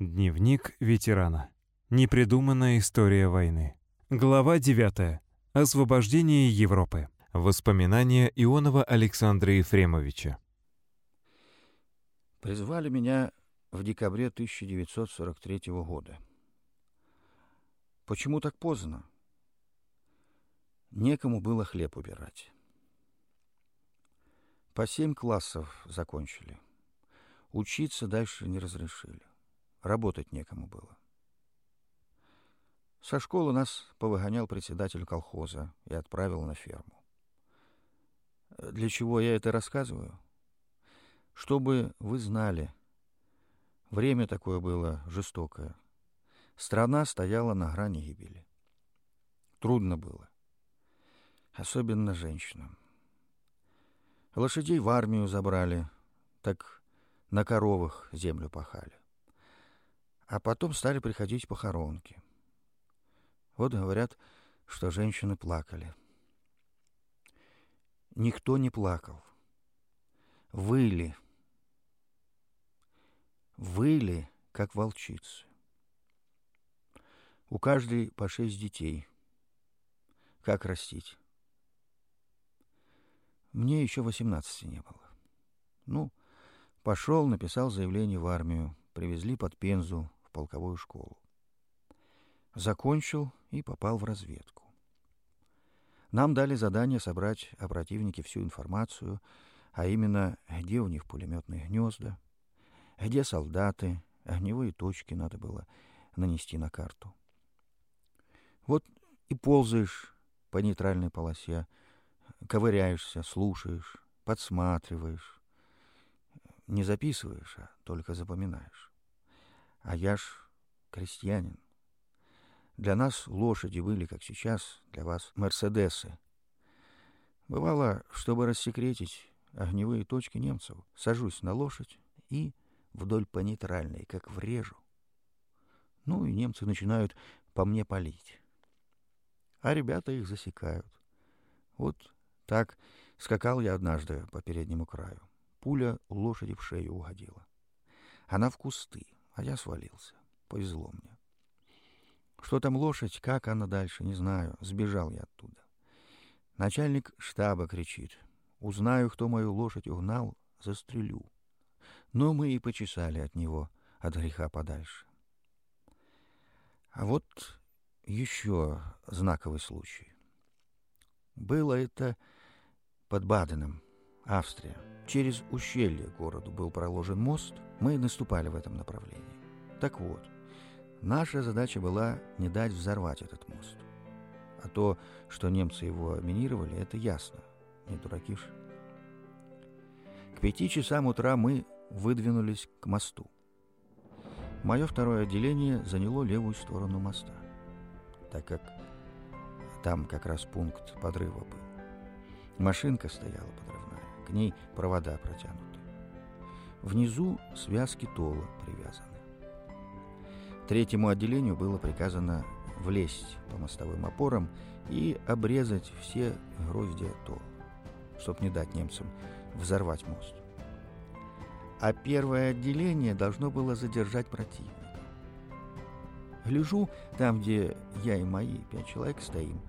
Дневник ветерана. Непридуманная история войны. Глава 9. Освобождение Европы. Воспоминания Ионова Александра Ефремовича. Призвали меня в декабре 1943 года. Почему так поздно? Некому было хлеб убирать. По семь классов закончили. Учиться дальше не разрешили. Работать некому было. Со школы нас повыгонял председатель колхоза и отправил на ферму. Для чего я это рассказываю? Чтобы вы знали, время такое было жестокое. Страна стояла на грани гибели. Трудно было. Особенно женщинам. Лошадей в армию забрали, так на коровах землю пахали. А потом стали приходить похоронки. Вот говорят, что женщины плакали. Никто не плакал. Выли. Выли, как волчицы. У каждой по шесть детей. Как растить? Мне еще восемнадцати не было. Ну, пошел, написал заявление в армию, привезли под Пензу полковую школу. Закончил и попал в разведку. Нам дали задание собрать о противнике всю информацию, а именно, где у них пулеметные гнезда, где солдаты, огневые точки надо было нанести на карту. Вот и ползаешь по нейтральной полосе, ковыряешься, слушаешь, подсматриваешь. Не записываешь, а только запоминаешь. А я ж крестьянин. Для нас лошади были, как сейчас, для вас мерседесы. Бывало, чтобы рассекретить огневые точки немцев, сажусь на лошадь и вдоль по нейтральной, как врежу. Ну и немцы начинают по мне палить. А ребята их засекают. Вот так скакал я однажды по переднему краю. Пуля лошади в шею угодила. Она в кусты, а я свалился. Повезло мне. Что там лошадь, как она дальше, не знаю. Сбежал я оттуда. Начальник штаба кричит. Узнаю, кто мою лошадь угнал, застрелю. Но мы и почесали от него, от греха подальше. А вот еще знаковый случай. Было это под Баденом, Австрия. Через ущелье городу был проложен мост, мы наступали в этом направлении. Так вот, наша задача была не дать взорвать этот мост. А то, что немцы его минировали, это ясно. Не дураки ж. К пяти часам утра мы выдвинулись к мосту. Мое второе отделение заняло левую сторону моста, так как там как раз пункт подрыва был. Машинка стояла подрывная, к ней провода протянуты. Внизу связки тола привязаны. Третьему отделению было приказано влезть по мостовым опорам и обрезать все гроздья тола, чтобы не дать немцам взорвать мост. А первое отделение должно было задержать противника. Гляжу, там, где я и мои пять человек стоим,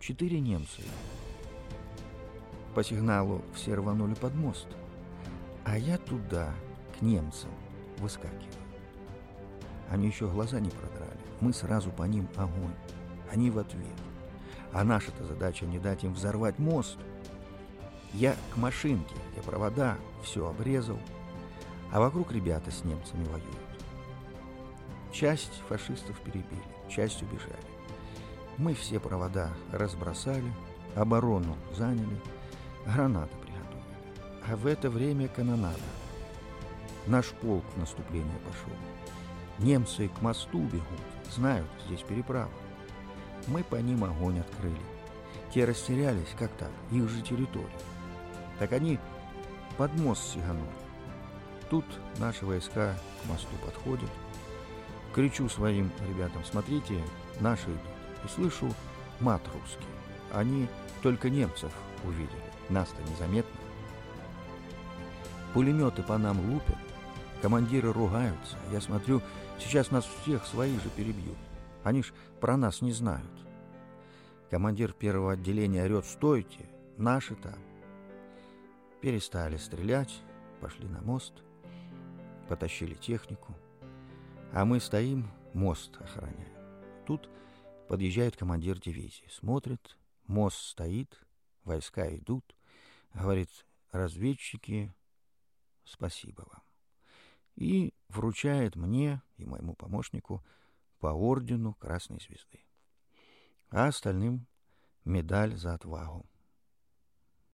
четыре немца по сигналу все рванули под мост, а я туда, к немцам, выскакиваю. Они еще глаза не продрали. Мы сразу по ним огонь. Они в ответ. А наша-то задача не дать им взорвать мост. Я к машинке, где провода, все обрезал, а вокруг ребята с немцами воюют. Часть фашистов перебили, часть убежали. Мы все провода разбросали, оборону заняли — Гранаты приготовили. А в это время канонада. Наш полк в наступление пошел. Немцы к мосту бегут, знают, здесь переправа. Мы по ним огонь открыли. Те растерялись, как так, их же территория. Так они под мост сиганули. Тут наши войска к мосту подходят. Кричу своим ребятам, смотрите, наши идут. И слышу мат русский. Они только немцев увидели. Нас-то незаметно. Пулеметы по нам лупят. Командиры ругаются. Я смотрю, сейчас нас всех свои же перебьют. Они ж про нас не знают. Командир первого отделения орет «Стойте! Наши там!» Перестали стрелять, пошли на мост, потащили технику. А мы стоим, мост охраняем. Тут подъезжает командир дивизии, смотрит, мост стоит, войска идут. Говорит, разведчики, спасибо вам и вручает мне и моему помощнику по ордену Красной Звезды, а остальным медаль за отвагу.